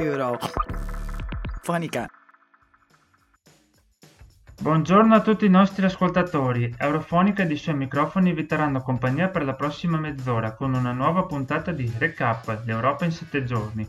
Eurofonica. Buongiorno a tutti i nostri ascoltatori. Eurofonica ed i suoi microfoni vi terranno compagnia per la prossima mezz'ora con una nuova puntata di Recap l'Europa in 7 giorni.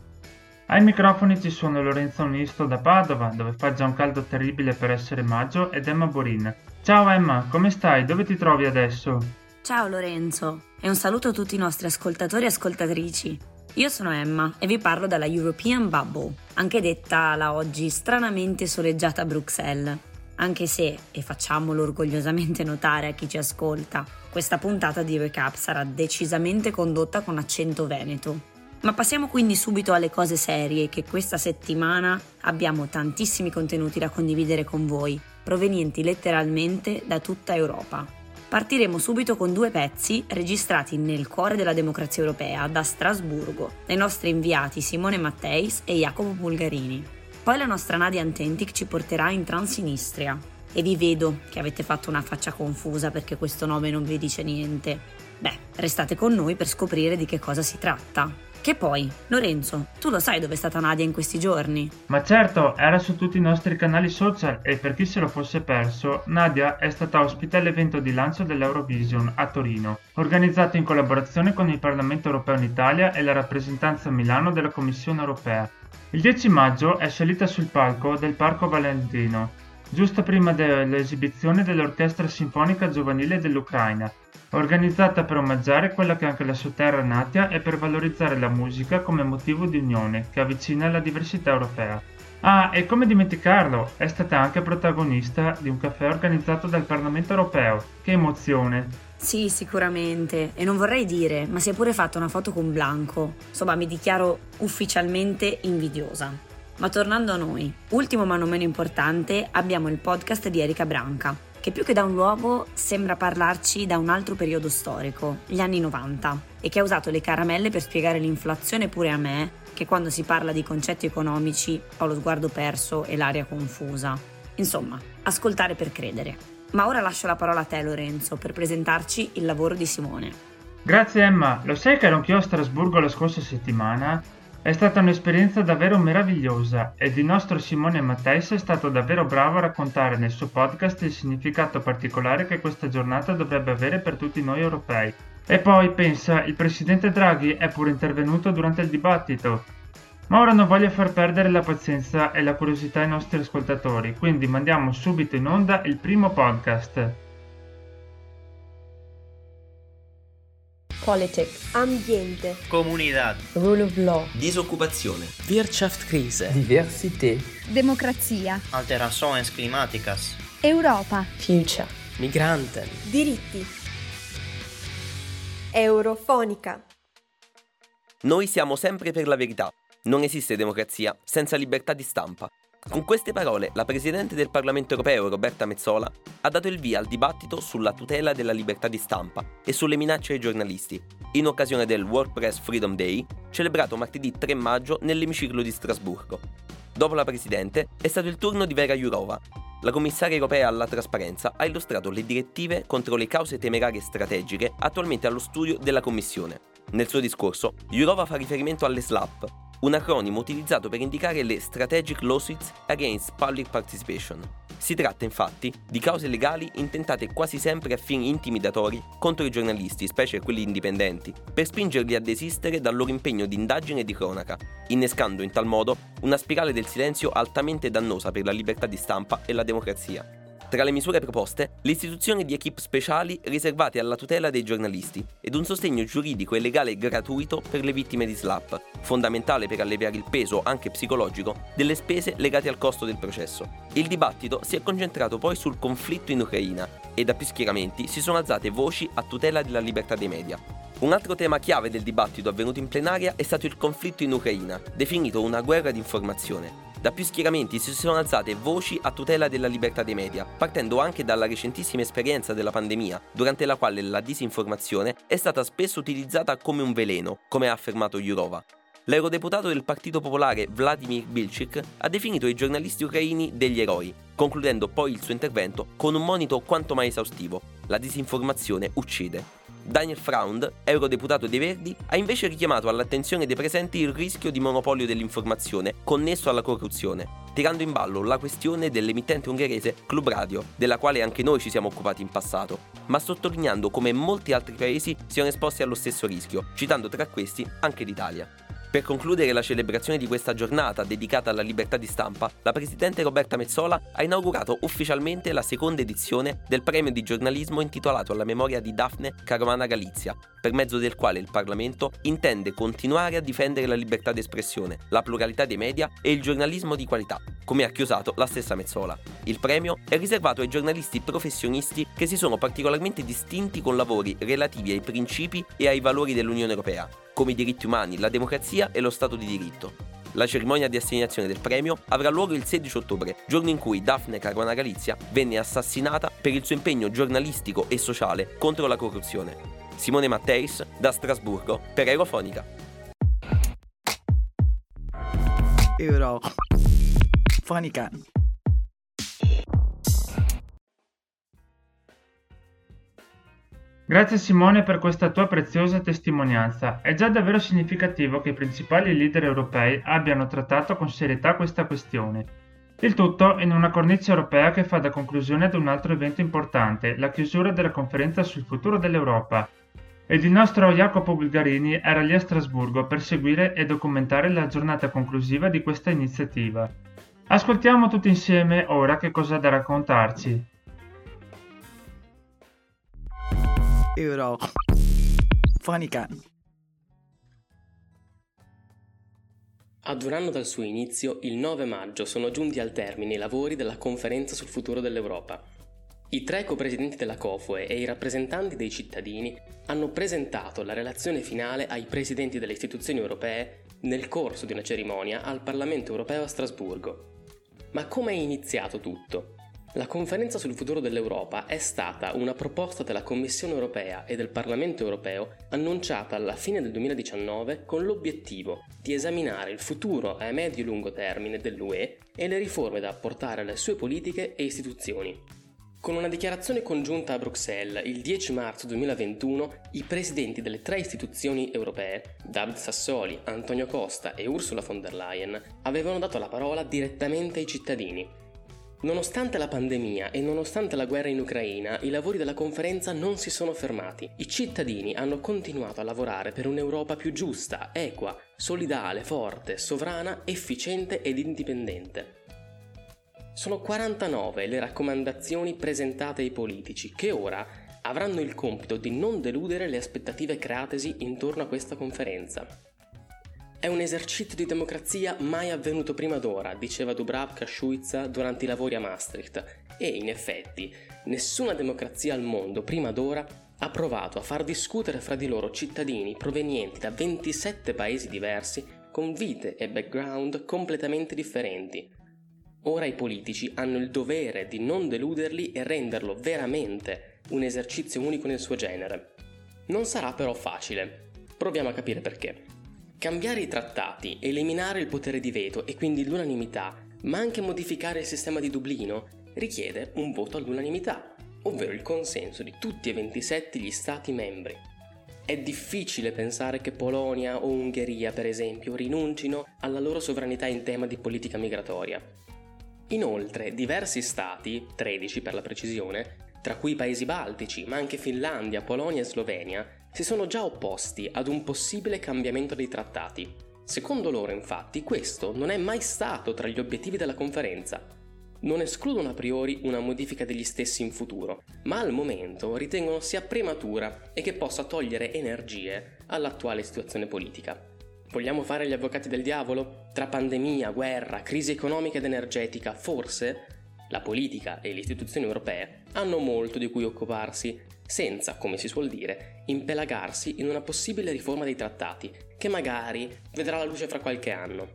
Ai microfoni ci sono Lorenzo Onisto da Padova, dove fa già un caldo terribile per essere maggio, ed Emma Borin. Ciao Emma, come stai? Dove ti trovi adesso? Ciao Lorenzo e un saluto a tutti i nostri ascoltatori e ascoltatrici. Io sono Emma e vi parlo dalla European Bubble, anche detta la oggi stranamente soleggiata Bruxelles. Anche se, e facciamolo orgogliosamente notare a chi ci ascolta, questa puntata di Recap sarà decisamente condotta con accento veneto. Ma passiamo quindi subito alle cose serie che questa settimana abbiamo tantissimi contenuti da condividere con voi, provenienti letteralmente da tutta Europa. Partiremo subito con due pezzi registrati nel cuore della democrazia europea, da Strasburgo, dai nostri inviati Simone Matteis e Jacopo Bulgarini. Poi la nostra Nadia Antentic ci porterà in Transinistria. E vi vedo che avete fatto una faccia confusa perché questo nome non vi dice niente. Beh, restate con noi per scoprire di che cosa si tratta. Che poi, Lorenzo, tu lo sai dove è stata Nadia in questi giorni? Ma certo, era su tutti i nostri canali social e per chi se lo fosse perso, Nadia è stata ospite all'evento di lancio dell'Eurovision a Torino, organizzato in collaborazione con il Parlamento europeo in Italia e la rappresentanza a Milano della Commissione europea. Il 10 maggio è salita sul palco del Parco Valentino, giusto prima dell'esibizione dell'Orchestra Sinfonica Giovanile dell'Ucraina, organizzata per omaggiare quella che è anche la sua terra natia e per valorizzare la musica come motivo di unione che avvicina la diversità europea. Ah, e come dimenticarlo, è stata anche protagonista di un caffè organizzato dal Parlamento europeo. Che emozione! Sì, sicuramente. E non vorrei dire, ma si è pure fatta una foto con Blanco. Insomma, mi dichiaro ufficialmente invidiosa. Ma tornando a noi, ultimo ma non meno importante, abbiamo il podcast di Erika Branca, che più che da un luogo sembra parlarci da un altro periodo storico, gli anni 90, e che ha usato le caramelle per spiegare l'inflazione pure a me, che quando si parla di concetti economici ho lo sguardo perso e l'aria confusa. Insomma, ascoltare per credere. Ma ora lascio la parola a te Lorenzo per presentarci il lavoro di Simone. Grazie Emma, lo sai che ero anch'io a Strasburgo la scorsa settimana? È stata un'esperienza davvero meravigliosa ed il nostro Simone Matteis è stato davvero bravo a raccontare nel suo podcast il significato particolare che questa giornata dovrebbe avere per tutti noi europei. E poi, pensa, il presidente Draghi è pure intervenuto durante il dibattito. Ma ora non voglio far perdere la pazienza e la curiosità ai nostri ascoltatori, quindi mandiamo subito in onda il primo podcast. Politics, ambiente, comunità, rule of law, disoccupazione, Wirtschaftskrise, diversità, democrazia, alterações climáticas, Europa, future, migranten, diritti. Eurofonica. Noi siamo sempre per la verità. Non esiste democrazia senza libertà di stampa. Con queste parole, la Presidente del Parlamento europeo, Roberta Mezzola, ha dato il via al dibattito sulla tutela della libertà di stampa e sulle minacce ai giornalisti, in occasione del World Press Freedom Day, celebrato martedì 3 maggio nell'emiciclo di Strasburgo. Dopo la Presidente, è stato il turno di Vera Jourova. La commissaria europea alla trasparenza ha illustrato le direttive contro le cause temerarie strategiche attualmente allo studio della Commissione. Nel suo discorso, Jourova fa riferimento alle SLAP, un acronimo utilizzato per indicare le Strategic Lawsuits Against Public Participation. Si tratta infatti di cause legali intentate quasi sempre a fini intimidatori contro i giornalisti, specie quelli indipendenti, per spingerli a desistere dal loro impegno di indagine e di cronaca, innescando in tal modo una spirale del silenzio altamente dannosa per la libertà di stampa e la democrazia. Tra le misure proposte, l'istituzione di equip speciali riservate alla tutela dei giornalisti ed un sostegno giuridico e legale gratuito per le vittime di SLAP, fondamentale per alleviare il peso, anche psicologico, delle spese legate al costo del processo. Il dibattito si è concentrato poi sul conflitto in Ucraina e da più schieramenti si sono alzate voci a tutela della libertà dei media. Un altro tema chiave del dibattito avvenuto in plenaria è stato il conflitto in Ucraina, definito una guerra di informazione. Da più schieramenti si sono alzate voci a tutela della libertà dei media, partendo anche dalla recentissima esperienza della pandemia, durante la quale la disinformazione è stata spesso utilizzata come un veleno, come ha affermato Jurova. L'eurodeputato del Partito Popolare Vladimir Bilcik ha definito i giornalisti ucraini degli eroi, concludendo poi il suo intervento con un monito quanto mai esaustivo. La disinformazione uccide. Daniel Fraund, eurodeputato dei Verdi, ha invece richiamato all'attenzione dei presenti il rischio di monopolio dell'informazione connesso alla corruzione, tirando in ballo la questione dell'emittente ungherese Club Radio, della quale anche noi ci siamo occupati in passato, ma sottolineando come molti altri paesi siano esposti allo stesso rischio, citando tra questi anche l'Italia. Per concludere la celebrazione di questa giornata dedicata alla libertà di stampa, la Presidente Roberta Mezzola ha inaugurato ufficialmente la seconda edizione del premio di giornalismo intitolato alla memoria di Daphne Caruana Galizia, per mezzo del quale il Parlamento intende continuare a difendere la libertà d'espressione, la pluralità dei media e il giornalismo di qualità, come ha chiosato la stessa Mezzola. Il premio è riservato ai giornalisti professionisti che si sono particolarmente distinti con lavori relativi ai principi e ai valori dell'Unione Europea, come i diritti umani, la democrazia e lo Stato di diritto. La cerimonia di assegnazione del premio avrà luogo il 16 ottobre, giorno in cui Daphne Caruana Galizia venne assassinata per il suo impegno giornalistico e sociale contro la corruzione. Simone Matteis, da Strasburgo, per Aerofonica. Eurofonica. Grazie Simone per questa tua preziosa testimonianza. È già davvero significativo che i principali leader europei abbiano trattato con serietà questa questione. Il tutto in una cornice europea che fa da conclusione ad un altro evento importante, la chiusura della conferenza sul futuro dell'Europa. Ed il nostro Jacopo Bulgarini era lì a Strasburgo per seguire e documentare la giornata conclusiva di questa iniziativa. Ascoltiamo tutti insieme ora che cosa ha da raccontarci. Eurofonica. Ad un anno dal suo inizio, il 9 maggio, sono giunti al termine i lavori della conferenza sul futuro dell'Europa. I tre co-presidenti della COFUE e i rappresentanti dei cittadini hanno presentato la relazione finale ai presidenti delle istituzioni europee nel corso di una cerimonia al Parlamento europeo a Strasburgo. Ma come è iniziato tutto? La conferenza sul futuro dell'Europa è stata una proposta della Commissione europea e del Parlamento europeo annunciata alla fine del 2019 con l'obiettivo di esaminare il futuro a medio e lungo termine dell'UE e le riforme da apportare alle sue politiche e istituzioni. Con una dichiarazione congiunta a Bruxelles il 10 marzo 2021, i presidenti delle tre istituzioni europee, David Sassoli, Antonio Costa e Ursula von der Leyen, avevano dato la parola direttamente ai cittadini Nonostante la pandemia e nonostante la guerra in Ucraina, i lavori della conferenza non si sono fermati. I cittadini hanno continuato a lavorare per un'Europa più giusta, equa, solidale, forte, sovrana, efficiente ed indipendente. Sono 49 le raccomandazioni presentate ai politici che ora avranno il compito di non deludere le aspettative createsi intorno a questa conferenza. È un esercizio di democrazia mai avvenuto prima d'ora, diceva Dubravka Schuiza durante i lavori a Maastricht, e in effetti nessuna democrazia al mondo prima d'ora ha provato a far discutere fra di loro cittadini provenienti da 27 paesi diversi con vite e background completamente differenti. Ora i politici hanno il dovere di non deluderli e renderlo veramente un esercizio unico nel suo genere. Non sarà però facile. Proviamo a capire perché. Cambiare i trattati, eliminare il potere di veto e quindi l'unanimità, ma anche modificare il sistema di Dublino, richiede un voto all'unanimità, ovvero il consenso di tutti e 27 gli Stati membri. È difficile pensare che Polonia o Ungheria, per esempio, rinuncino alla loro sovranità in tema di politica migratoria. Inoltre, diversi Stati, 13 per la precisione, tra cui i paesi baltici, ma anche Finlandia, Polonia e Slovenia, si sono già opposti ad un possibile cambiamento dei trattati. Secondo loro, infatti, questo non è mai stato tra gli obiettivi della conferenza. Non escludono a priori una modifica degli stessi in futuro, ma al momento ritengono sia prematura e che possa togliere energie all'attuale situazione politica. Vogliamo fare gli avvocati del diavolo? Tra pandemia, guerra, crisi economica ed energetica, forse la politica e le istituzioni europee hanno molto di cui occuparsi, senza, come si suol dire, impelagarsi in una possibile riforma dei trattati, che magari vedrà la luce fra qualche anno.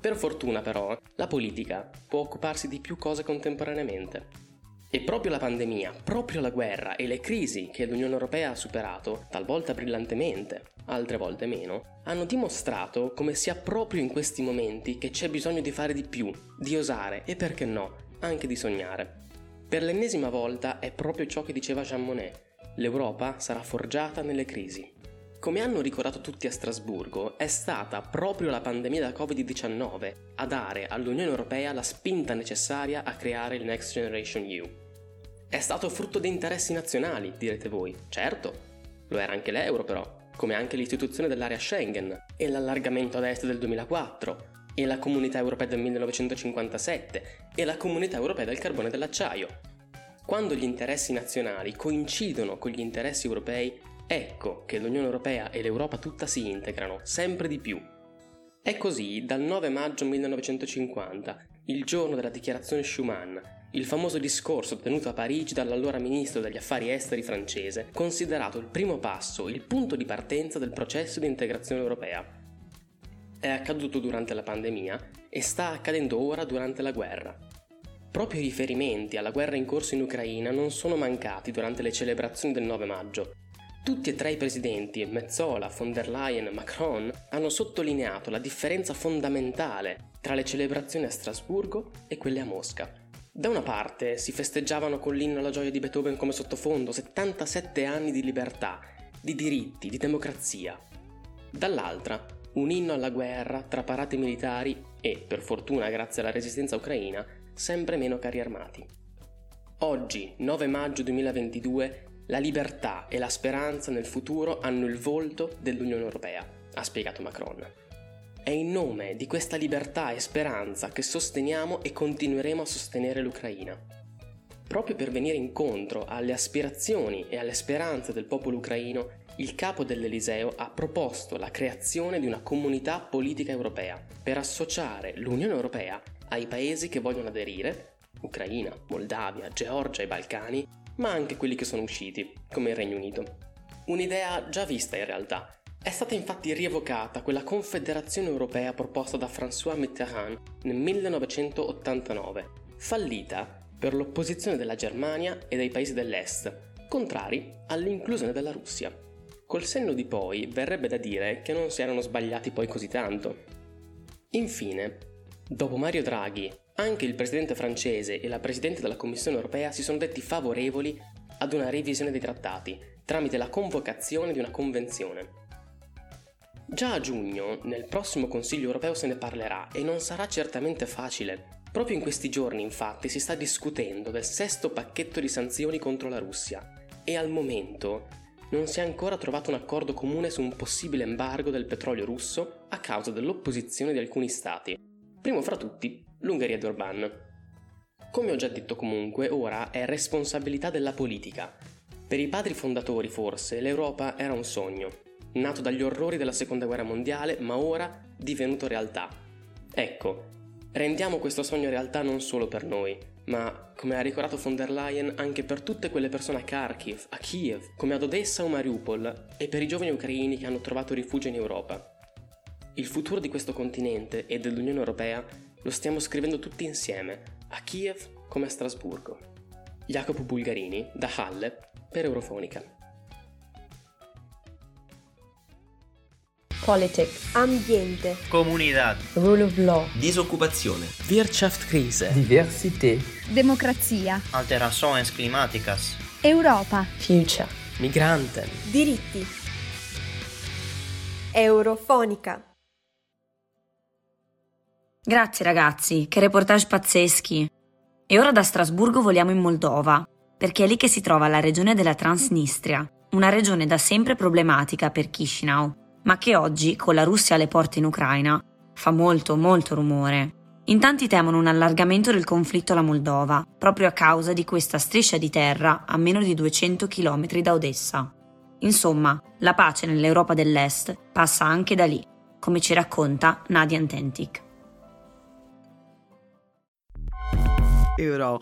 Per fortuna però, la politica può occuparsi di più cose contemporaneamente. E proprio la pandemia, proprio la guerra e le crisi che l'Unione Europea ha superato, talvolta brillantemente, altre volte meno, hanno dimostrato come sia proprio in questi momenti che c'è bisogno di fare di più, di osare e perché no, anche di sognare. Per l'ennesima volta è proprio ciò che diceva Jean Monnet. l'Europa sarà forgiata nelle crisi. Come hanno ricordato tutti a Strasburgo, è stata proprio la pandemia da Covid-19 a dare all'Unione Europea la spinta necessaria a creare il Next Generation EU. È stato frutto di interessi nazionali, direte voi. Certo, lo era anche l'euro però, come anche l'istituzione dell'area Schengen e l'allargamento ad est del 2004 e la Comunità Europea del 1957 e la Comunità Europea del carbone e dell'acciaio. Quando gli interessi nazionali coincidono con gli interessi europei, ecco che l'Unione Europea e l'Europa tutta si integrano sempre di più. È così dal 9 maggio 1950, il giorno della dichiarazione Schuman, il famoso discorso tenuto a Parigi dall'allora ministro degli affari esteri francese, considerato il primo passo, il punto di partenza del processo di integrazione europea è accaduto durante la pandemia e sta accadendo ora durante la guerra. Proprio i riferimenti alla guerra in corso in Ucraina non sono mancati durante le celebrazioni del 9 maggio. Tutti e tre i presidenti, Mezzola, von der Leyen Macron, hanno sottolineato la differenza fondamentale tra le celebrazioni a Strasburgo e quelle a Mosca. Da una parte si festeggiavano con l'inno alla gioia di Beethoven come sottofondo 77 anni di libertà, di diritti, di democrazia. Dall'altra un inno alla guerra tra parate militari e, per fortuna grazie alla resistenza ucraina, sempre meno carri armati. Oggi, 9 maggio 2022, la libertà e la speranza nel futuro hanno il volto dell'Unione Europea, ha spiegato Macron. È in nome di questa libertà e speranza che sosteniamo e continueremo a sostenere l'Ucraina. Proprio per venire incontro alle aspirazioni e alle speranze del popolo ucraino, il capo dell'Eliseo ha proposto la creazione di una comunità politica europea per associare l'Unione Europea ai paesi che vogliono aderire, Ucraina, Moldavia, Georgia e Balcani, ma anche quelli che sono usciti, come il Regno Unito. Un'idea già vista in realtà. È stata infatti rievocata quella confederazione europea proposta da François Mitterrand nel 1989, fallita per l'opposizione della Germania e dei paesi dell'Est, contrari all'inclusione della Russia. Col senno di poi verrebbe da dire che non si erano sbagliati poi così tanto. Infine, dopo Mario Draghi, anche il presidente francese e la presidente della Commissione europea si sono detti favorevoli ad una revisione dei trattati tramite la convocazione di una convenzione. Già a giugno, nel prossimo Consiglio europeo se ne parlerà e non sarà certamente facile. Proprio in questi giorni, infatti, si sta discutendo del sesto pacchetto di sanzioni contro la Russia e al momento non si è ancora trovato un accordo comune su un possibile embargo del petrolio russo a causa dell'opposizione di alcuni stati, primo fra tutti l'Ungheria di Orbán. Come ho già detto comunque, ora è responsabilità della politica. Per i padri fondatori, forse, l'Europa era un sogno, nato dagli orrori della Seconda Guerra Mondiale, ma ora divenuto realtà. Ecco, rendiamo questo sogno realtà non solo per noi, ma come ha ricordato von der Leyen anche per tutte quelle persone a Kharkiv, a Kiev, come ad Odessa o Mariupol e per i giovani ucraini che hanno trovato rifugio in Europa. Il futuro di questo continente e dell'Unione Europea lo stiamo scrivendo tutti insieme, a Kiev come a Strasburgo. Jacopo Bulgarini, da Halle, per Eurofonica. Politics, ambiente, Comunidad. rule of law, Disoccupazione. Wirtschaftskrise. Diversität. Democrazia. Alterações climáticas. Europa. future, Migranten. diritti. Eurofonica. Grazie ragazzi, che reportage pazzeschi. E ora da Strasburgo voliamo in Moldova, perché è lì che si trova la regione della Transnistria, una regione da sempre problematica per Chisinau ma che oggi, con la Russia alle porte in Ucraina, fa molto, molto rumore. In tanti temono un allargamento del conflitto alla Moldova, proprio a causa di questa striscia di terra a meno di 200 km da Odessa. Insomma, la pace nell'Europa dell'Est passa anche da lì, come ci racconta Nadia Antentic. Euro.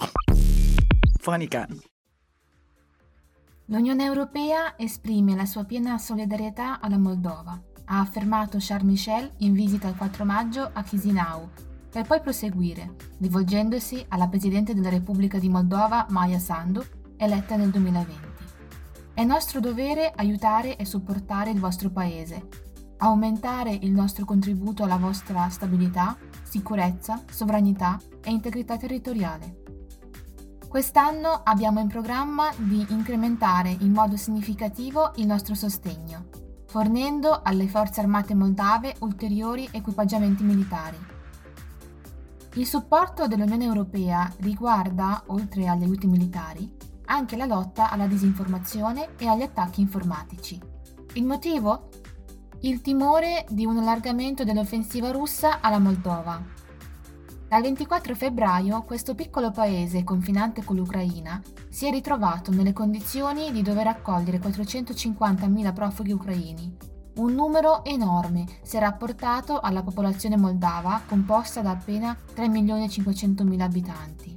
Fonica. L'Unione Europea esprime la sua piena solidarietà alla Moldova, ha affermato Charles Michel in visita il 4 maggio a Chisinau, per poi proseguire, rivolgendosi alla Presidente della Repubblica di Moldova Maya Sandu, eletta nel 2020. È nostro dovere aiutare e supportare il vostro Paese, aumentare il nostro contributo alla vostra stabilità, sicurezza, sovranità e integrità territoriale Quest'anno abbiamo in programma di incrementare in modo significativo il nostro sostegno, fornendo alle forze armate moldave ulteriori equipaggiamenti militari. Il supporto dell'Unione Europea riguarda, oltre agli aiuti militari, anche la lotta alla disinformazione e agli attacchi informatici. Il motivo? Il timore di un allargamento dell'offensiva russa alla Moldova. Dal 24 febbraio questo piccolo paese confinante con l'Ucraina si è ritrovato nelle condizioni di dover accogliere 450.000 profughi ucraini, un numero enorme se rapportato alla popolazione moldava composta da appena 3.500.000 abitanti.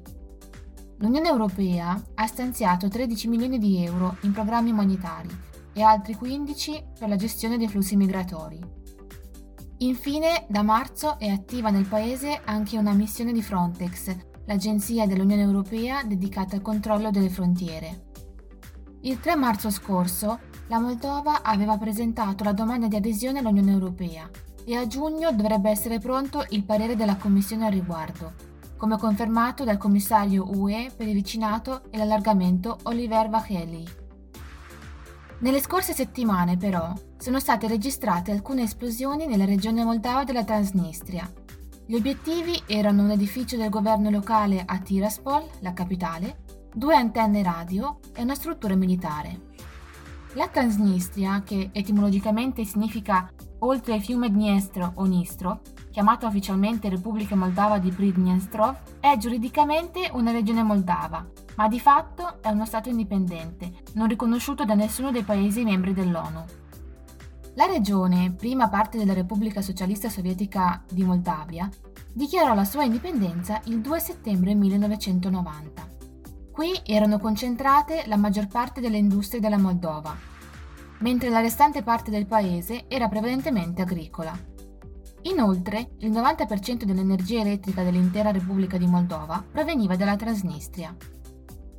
L'Unione Europea ha stanziato 13 milioni di euro in programmi umanitari e altri 15 per la gestione dei flussi migratori. Infine, da marzo è attiva nel paese anche una missione di Frontex, l'agenzia dell'Unione Europea dedicata al controllo delle frontiere. Il 3 marzo scorso la Moldova aveva presentato la domanda di adesione all'Unione Europea e a giugno dovrebbe essere pronto il parere della Commissione al riguardo, come confermato dal commissario UE per il vicinato e l'allargamento Oliver Vacheli. Nelle scorse settimane, però, sono state registrate alcune esplosioni nella regione moldava della Transnistria. Gli obiettivi erano un edificio del governo locale a Tiraspol, la capitale, due antenne radio e una struttura militare. La Transnistria, che etimologicamente significa oltre il fiume Dniestro o Nistro, chiamata ufficialmente Repubblica Moldava di Pridniastrov, è giuridicamente una regione moldava, ma di fatto è uno Stato indipendente, non riconosciuto da nessuno dei Paesi membri dell'ONU. La regione, prima parte della Repubblica Socialista Sovietica di Moldavia, dichiarò la sua indipendenza il 2 settembre 1990. Qui erano concentrate la maggior parte delle industrie della Moldova, mentre la restante parte del paese era prevalentemente agricola. Inoltre, il 90% dell'energia elettrica dell'intera Repubblica di Moldova proveniva dalla Transnistria.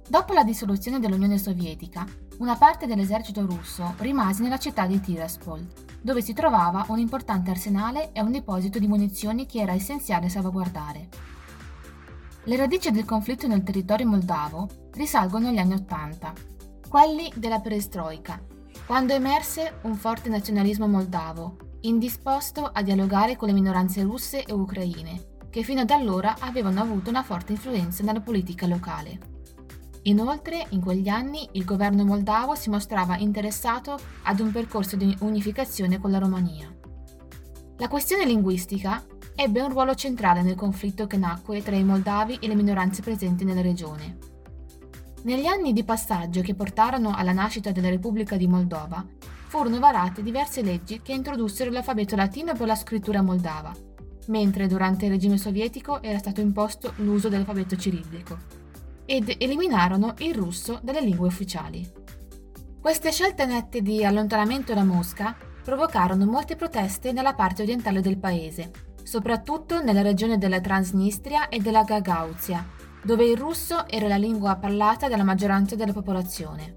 Dopo la dissoluzione dell'Unione Sovietica, una parte dell'esercito russo rimase nella città di Tiraspol, dove si trovava un importante arsenale e un deposito di munizioni che era essenziale salvaguardare. Le radici del conflitto nel territorio moldavo risalgono agli anni Ottanta, quelli della perestroica, quando emerse un forte nazionalismo moldavo, indisposto a dialogare con le minoranze russe e ucraine, che fino ad allora avevano avuto una forte influenza nella politica locale. Inoltre, in quegli anni, il governo moldavo si mostrava interessato ad un percorso di unificazione con la Romania. La questione linguistica ebbe un ruolo centrale nel conflitto che nacque tra i moldavi e le minoranze presenti nella regione. Negli anni di passaggio che portarono alla nascita della Repubblica di Moldova, furono varate diverse leggi che introdussero l'alfabeto latino per la scrittura moldava, mentre durante il regime sovietico era stato imposto l'uso dell'alfabeto cirillico, ed eliminarono il russo dalle lingue ufficiali. Queste scelte nette di allontanamento da Mosca provocarono molte proteste nella parte orientale del paese, soprattutto nella regione della Transnistria e della Gagauzia, dove il russo era la lingua parlata dalla maggioranza della popolazione.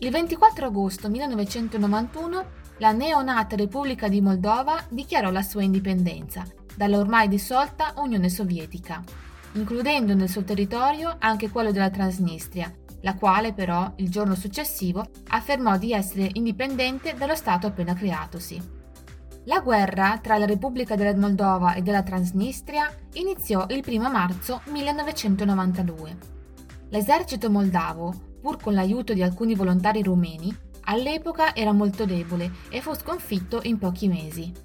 Il 24 agosto 1991 la neonata Repubblica di Moldova dichiarò la sua indipendenza dalla ormai dissolta Unione Sovietica, includendo nel suo territorio anche quello della Transnistria, la quale però il giorno successivo affermò di essere indipendente dallo Stato appena creatosi. La guerra tra la Repubblica della Moldova e della Transnistria iniziò il 1 marzo 1992. L'esercito moldavo, pur con l'aiuto di alcuni volontari rumeni, all'epoca era molto debole e fu sconfitto in pochi mesi.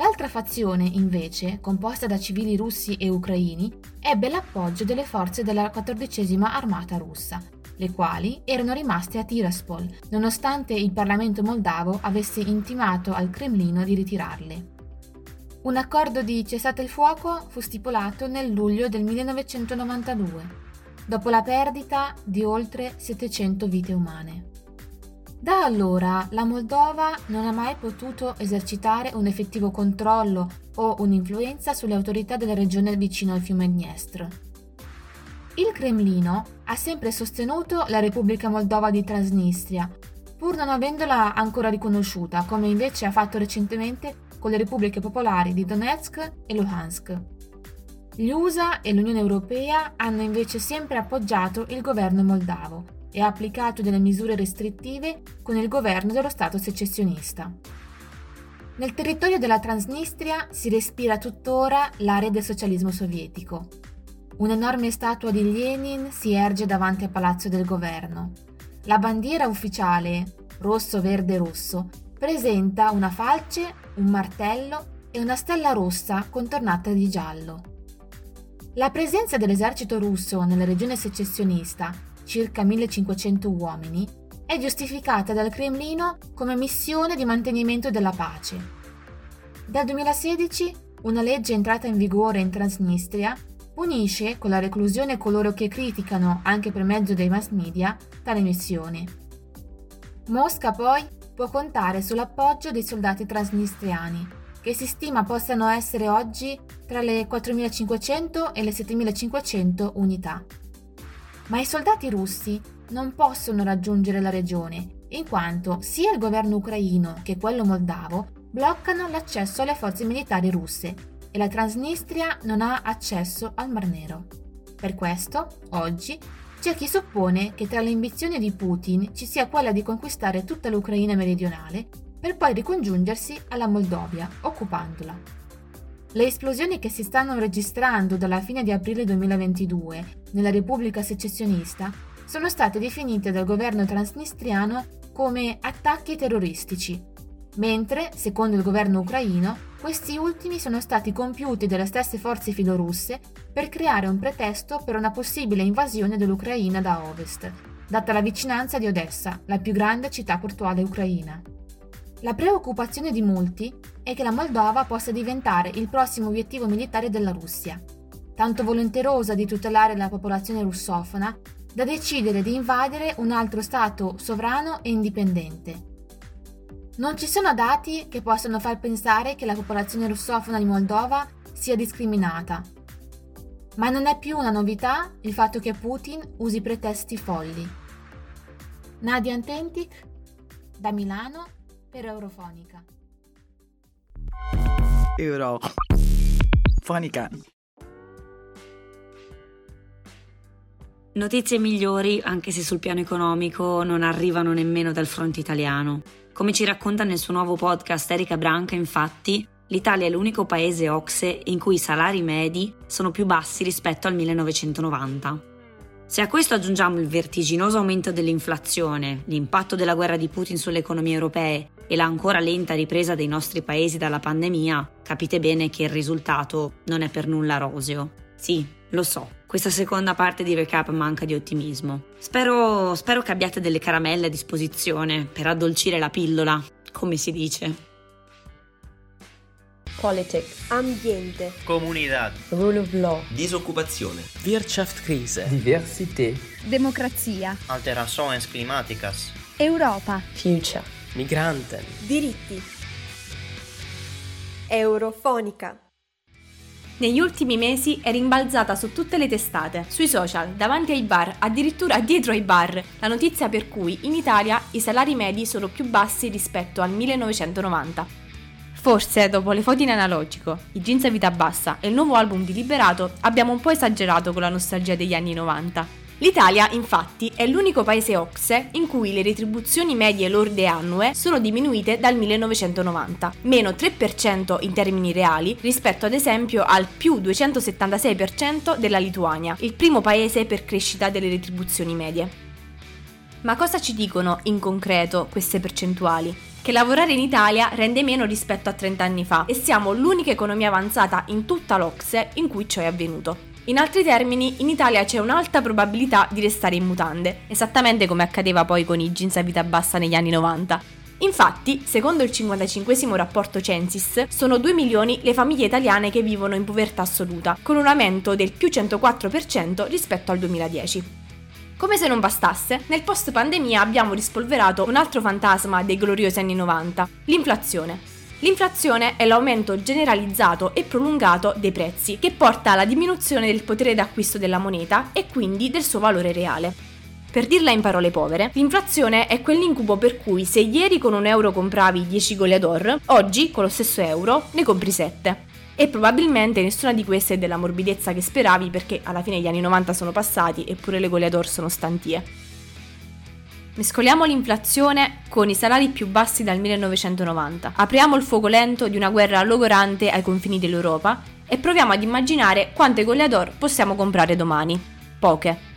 L'altra fazione, invece, composta da civili russi e ucraini, ebbe l'appoggio delle forze della 14 armata russa, le quali erano rimaste a Tiraspol, nonostante il Parlamento moldavo avesse intimato al Cremlino di ritirarle. Un accordo di cessate il fuoco fu stipulato nel luglio del 1992, dopo la perdita di oltre 700 vite umane. Da allora la Moldova non ha mai potuto esercitare un effettivo controllo o un'influenza sulle autorità della regione vicino al fiume Dniestr. Il Cremlino ha sempre sostenuto la Repubblica Moldova di Transnistria, pur non avendola ancora riconosciuta, come invece ha fatto recentemente con le repubbliche popolari di Donetsk e Luhansk. Gli USA e l'Unione Europea hanno invece sempre appoggiato il governo moldavo e applicato delle misure restrittive con il governo dello Stato secessionista. Nel territorio della Transnistria si respira tuttora l'aria del socialismo sovietico. Un'enorme statua di Lenin si erge davanti al palazzo del governo. La bandiera ufficiale, rosso, verde, rosso, presenta una falce, un martello e una stella rossa contornata di giallo. La presenza dell'esercito russo nella regione secessionista, circa 1500 uomini, è giustificata dal Cremlino come missione di mantenimento della pace. Dal 2016 una legge entrata in vigore in Transnistria punisce con la reclusione coloro che criticano, anche per mezzo dei mass media, tale missione. Mosca poi può contare sull'appoggio dei soldati transnistriani, che si stima possano essere oggi tra le 4.500 e le 7.500 unità. Ma i soldati russi non possono raggiungere la regione, in quanto sia il governo ucraino che quello moldavo bloccano l'accesso alle forze militari russe e la Transnistria non ha accesso al Mar Nero. Per questo, oggi, c'è chi suppone che tra le ambizioni di Putin ci sia quella di conquistare tutta l'Ucraina meridionale per poi ricongiungersi alla Moldovia, occupandola. Le esplosioni che si stanno registrando dalla fine di aprile 2022 nella Repubblica secessionista sono state definite dal governo transnistriano come attacchi terroristici, mentre, secondo il governo ucraino, questi ultimi sono stati compiuti dalle stesse forze filorusse per creare un pretesto per una possibile invasione dell'Ucraina da ovest, data la vicinanza di Odessa, la più grande città portuale ucraina. La preoccupazione di molti è che la Moldova possa diventare il prossimo obiettivo militare della Russia, tanto volenterosa di tutelare la popolazione russofona da decidere di invadere un altro Stato sovrano e indipendente. Non ci sono dati che possano far pensare che la popolazione russofona di Moldova sia discriminata. Ma non è più una novità il fatto che Putin usi pretesti folli. Nadia Antentic, da Milano, per Eurofonica. Eurofonica. Notizie migliori, anche se sul piano economico non arrivano nemmeno dal fronte italiano. Come ci racconta nel suo nuovo podcast Erika Branca, infatti, l'Italia è l'unico paese OXE in cui i salari medi sono più bassi rispetto al 1990. Se a questo aggiungiamo il vertiginoso aumento dell'inflazione, l'impatto della guerra di Putin sulle economie europee e la ancora lenta ripresa dei nostri paesi dalla pandemia, capite bene che il risultato non è per nulla roseo. Sì, lo so, questa seconda parte di recap manca di ottimismo. Spero, spero che abbiate delle caramelle a disposizione per addolcire la pillola, come si dice. Politics, ambiente, Comunità, Rule of law. disoccupazione, Wirtschaftskrise. Diversità. Democrazia. alterações climáticas, Europa. Future. Migranten. diritti. Eurofonica. Negli ultimi mesi è rimbalzata su tutte le testate, sui social, davanti ai bar, addirittura dietro ai bar, la notizia per cui in Italia i salari medi sono più bassi rispetto al 1990. Forse, dopo le foto in analogico, i jeans a vita bassa e il nuovo album di Liberato, abbiamo un po' esagerato con la nostalgia degli anni 90. L'Italia, infatti, è l'unico paese OXE in cui le retribuzioni medie lorde annue sono diminuite dal 1990, meno 3% in termini reali rispetto ad esempio al più 276% della Lituania, il primo paese per crescita delle retribuzioni medie. Ma cosa ci dicono in concreto queste percentuali? Che lavorare in Italia rende meno rispetto a 30 anni fa e siamo l'unica economia avanzata in tutta l'Ocse in cui ciò è avvenuto. In altri termini, in Italia c'è un'alta probabilità di restare in mutande, esattamente come accadeva poi con i jeans a vita bassa negli anni 90. Infatti, secondo il 55 rapporto Censis, sono 2 milioni le famiglie italiane che vivono in povertà assoluta, con un aumento del più 104% rispetto al 2010. Come se non bastasse, nel post pandemia abbiamo rispolverato un altro fantasma dei gloriosi anni 90, l'inflazione. L'inflazione è l'aumento generalizzato e prolungato dei prezzi, che porta alla diminuzione del potere d'acquisto della moneta e quindi del suo valore reale. Per dirla in parole povere, l'inflazione è quell'incubo per cui se ieri con un euro compravi 10 goleador, oggi con lo stesso euro ne compri 7. E probabilmente nessuna di queste è della morbidezza che speravi perché alla fine gli anni 90 sono passati eppure le goleador sono stantie. Mescoliamo l'inflazione con i salari più bassi dal 1990. Apriamo il fuoco lento di una guerra logorante ai confini dell'Europa e proviamo ad immaginare quante goleador possiamo comprare domani. Poche.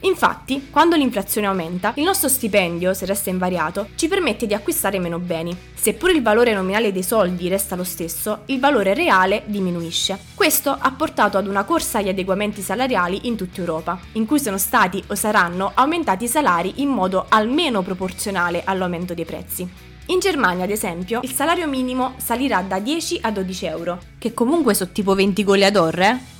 Infatti, quando l'inflazione aumenta, il nostro stipendio, se resta invariato, ci permette di acquistare meno beni. Seppur il valore nominale dei soldi resta lo stesso, il valore reale diminuisce. Questo ha portato ad una corsa agli adeguamenti salariali in tutta Europa, in cui sono stati o saranno aumentati i salari in modo almeno proporzionale all'aumento dei prezzi. In Germania, ad esempio, il salario minimo salirà da 10 a 12 euro, che comunque sono tipo 20 goleador, eh?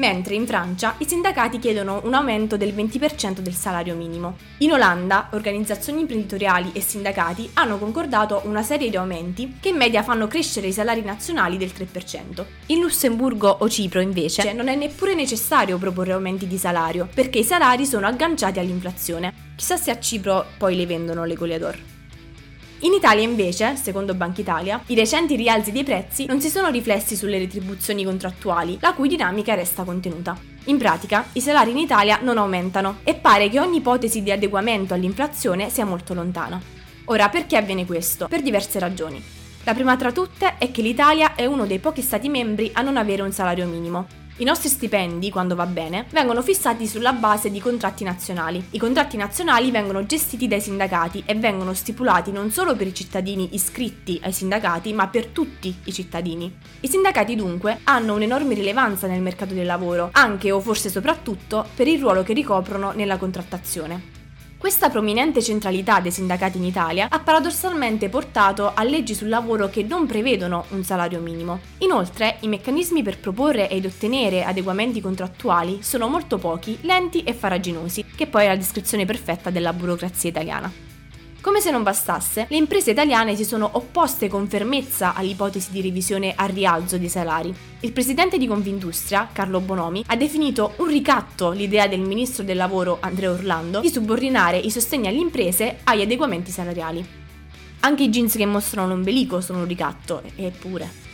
Mentre in Francia i sindacati chiedono un aumento del 20% del salario minimo. In Olanda, organizzazioni imprenditoriali e sindacati hanno concordato una serie di aumenti che in media fanno crescere i salari nazionali del 3%. In Lussemburgo o Cipro, invece, non è neppure necessario proporre aumenti di salario, perché i salari sono agganciati all'inflazione. Chissà se a Cipro poi le vendono le goleador. In Italia invece, secondo Banca Italia, i recenti rialzi dei prezzi non si sono riflessi sulle retribuzioni contrattuali, la cui dinamica resta contenuta. In pratica, i salari in Italia non aumentano e pare che ogni ipotesi di adeguamento all'inflazione sia molto lontana. Ora, perché avviene questo? Per diverse ragioni. La prima tra tutte è che l'Italia è uno dei pochi Stati membri a non avere un salario minimo. I nostri stipendi, quando va bene, vengono fissati sulla base di contratti nazionali. I contratti nazionali vengono gestiti dai sindacati e vengono stipulati non solo per i cittadini iscritti ai sindacati, ma per tutti i cittadini. I sindacati dunque hanno un'enorme rilevanza nel mercato del lavoro, anche o forse soprattutto per il ruolo che ricoprono nella contrattazione. Questa prominente centralità dei sindacati in Italia ha paradossalmente portato a leggi sul lavoro che non prevedono un salario minimo. Inoltre, i meccanismi per proporre ed ottenere adeguamenti contrattuali sono molto pochi, lenti e faraginosi, che poi è la descrizione perfetta della burocrazia italiana. Come se non bastasse, le imprese italiane si sono opposte con fermezza all'ipotesi di revisione al rialzo dei salari. Il presidente di Confindustria, Carlo Bonomi, ha definito un ricatto l'idea del ministro del lavoro Andrea Orlando di subordinare i sostegni alle imprese agli adeguamenti salariali. Anche i jeans che mostrano l'ombelico sono un ricatto, eppure.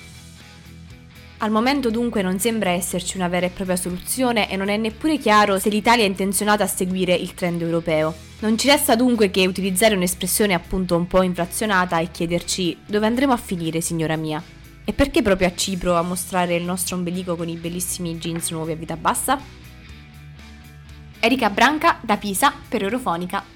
Al momento dunque non sembra esserci una vera e propria soluzione e non è neppure chiaro se l'Italia è intenzionata a seguire il trend europeo. Non ci resta dunque che utilizzare un'espressione appunto un po' inflazionata e chiederci dove andremo a finire, signora mia? E perché proprio a Cipro a mostrare il nostro ombelico con i bellissimi jeans nuovi a vita bassa? Erika Branca da Pisa per Eurofonica.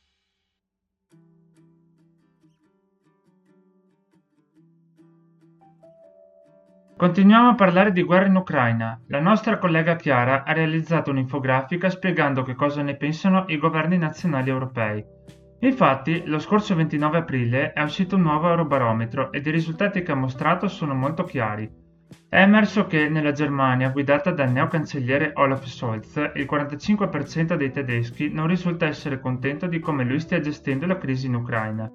Continuiamo a parlare di guerra in Ucraina. La nostra collega Chiara ha realizzato un'infografica spiegando che cosa ne pensano i governi nazionali europei. Infatti, lo scorso 29 aprile è uscito un nuovo Eurobarometro ed i risultati che ha mostrato sono molto chiari. È emerso che nella Germania, guidata dal neocancelliere Olaf Scholz, il 45% dei tedeschi non risulta essere contento di come lui stia gestendo la crisi in Ucraina.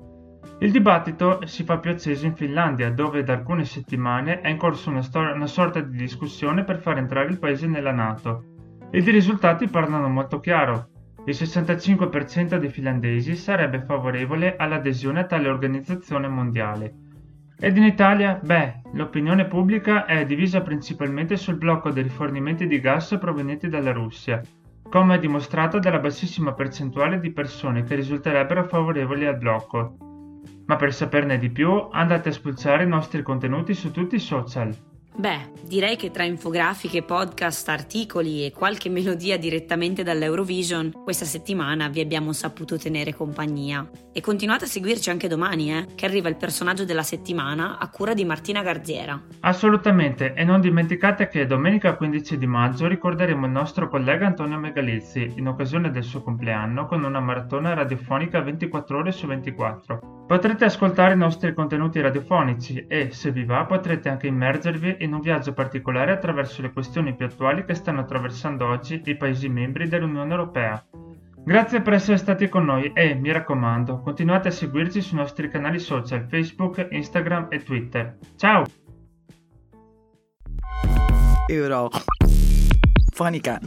Il dibattito si fa più acceso in Finlandia, dove da alcune settimane è in corso una, stor- una sorta di discussione per far entrare il paese nella Nato. Ed i risultati parlano molto chiaro. Il 65% dei finlandesi sarebbe favorevole all'adesione a tale organizzazione mondiale. Ed in Italia, beh, l'opinione pubblica è divisa principalmente sul blocco dei rifornimenti di gas provenienti dalla Russia, come dimostrato dalla bassissima percentuale di persone che risulterebbero favorevoli al blocco. Ma per saperne di più andate a spulciare i nostri contenuti su tutti i social. Beh, direi che tra infografiche, podcast, articoli e qualche melodia direttamente dall'Eurovision, questa settimana vi abbiamo saputo tenere compagnia. E continuate a seguirci anche domani, eh, che arriva il personaggio della settimana a cura di Martina Garziera. Assolutamente, e non dimenticate che domenica 15 di maggio ricorderemo il nostro collega Antonio Megalizzi in occasione del suo compleanno con una maratona radiofonica 24 ore su 24. Potrete ascoltare i nostri contenuti radiofonici e, se vi va, potrete anche immergervi in un viaggio particolare attraverso le questioni più attuali che stanno attraversando oggi i Paesi membri dell'Unione Europea. Grazie per essere stati con noi e, mi raccomando, continuate a seguirci sui nostri canali social Facebook, Instagram e Twitter. Ciao! Eurofonica.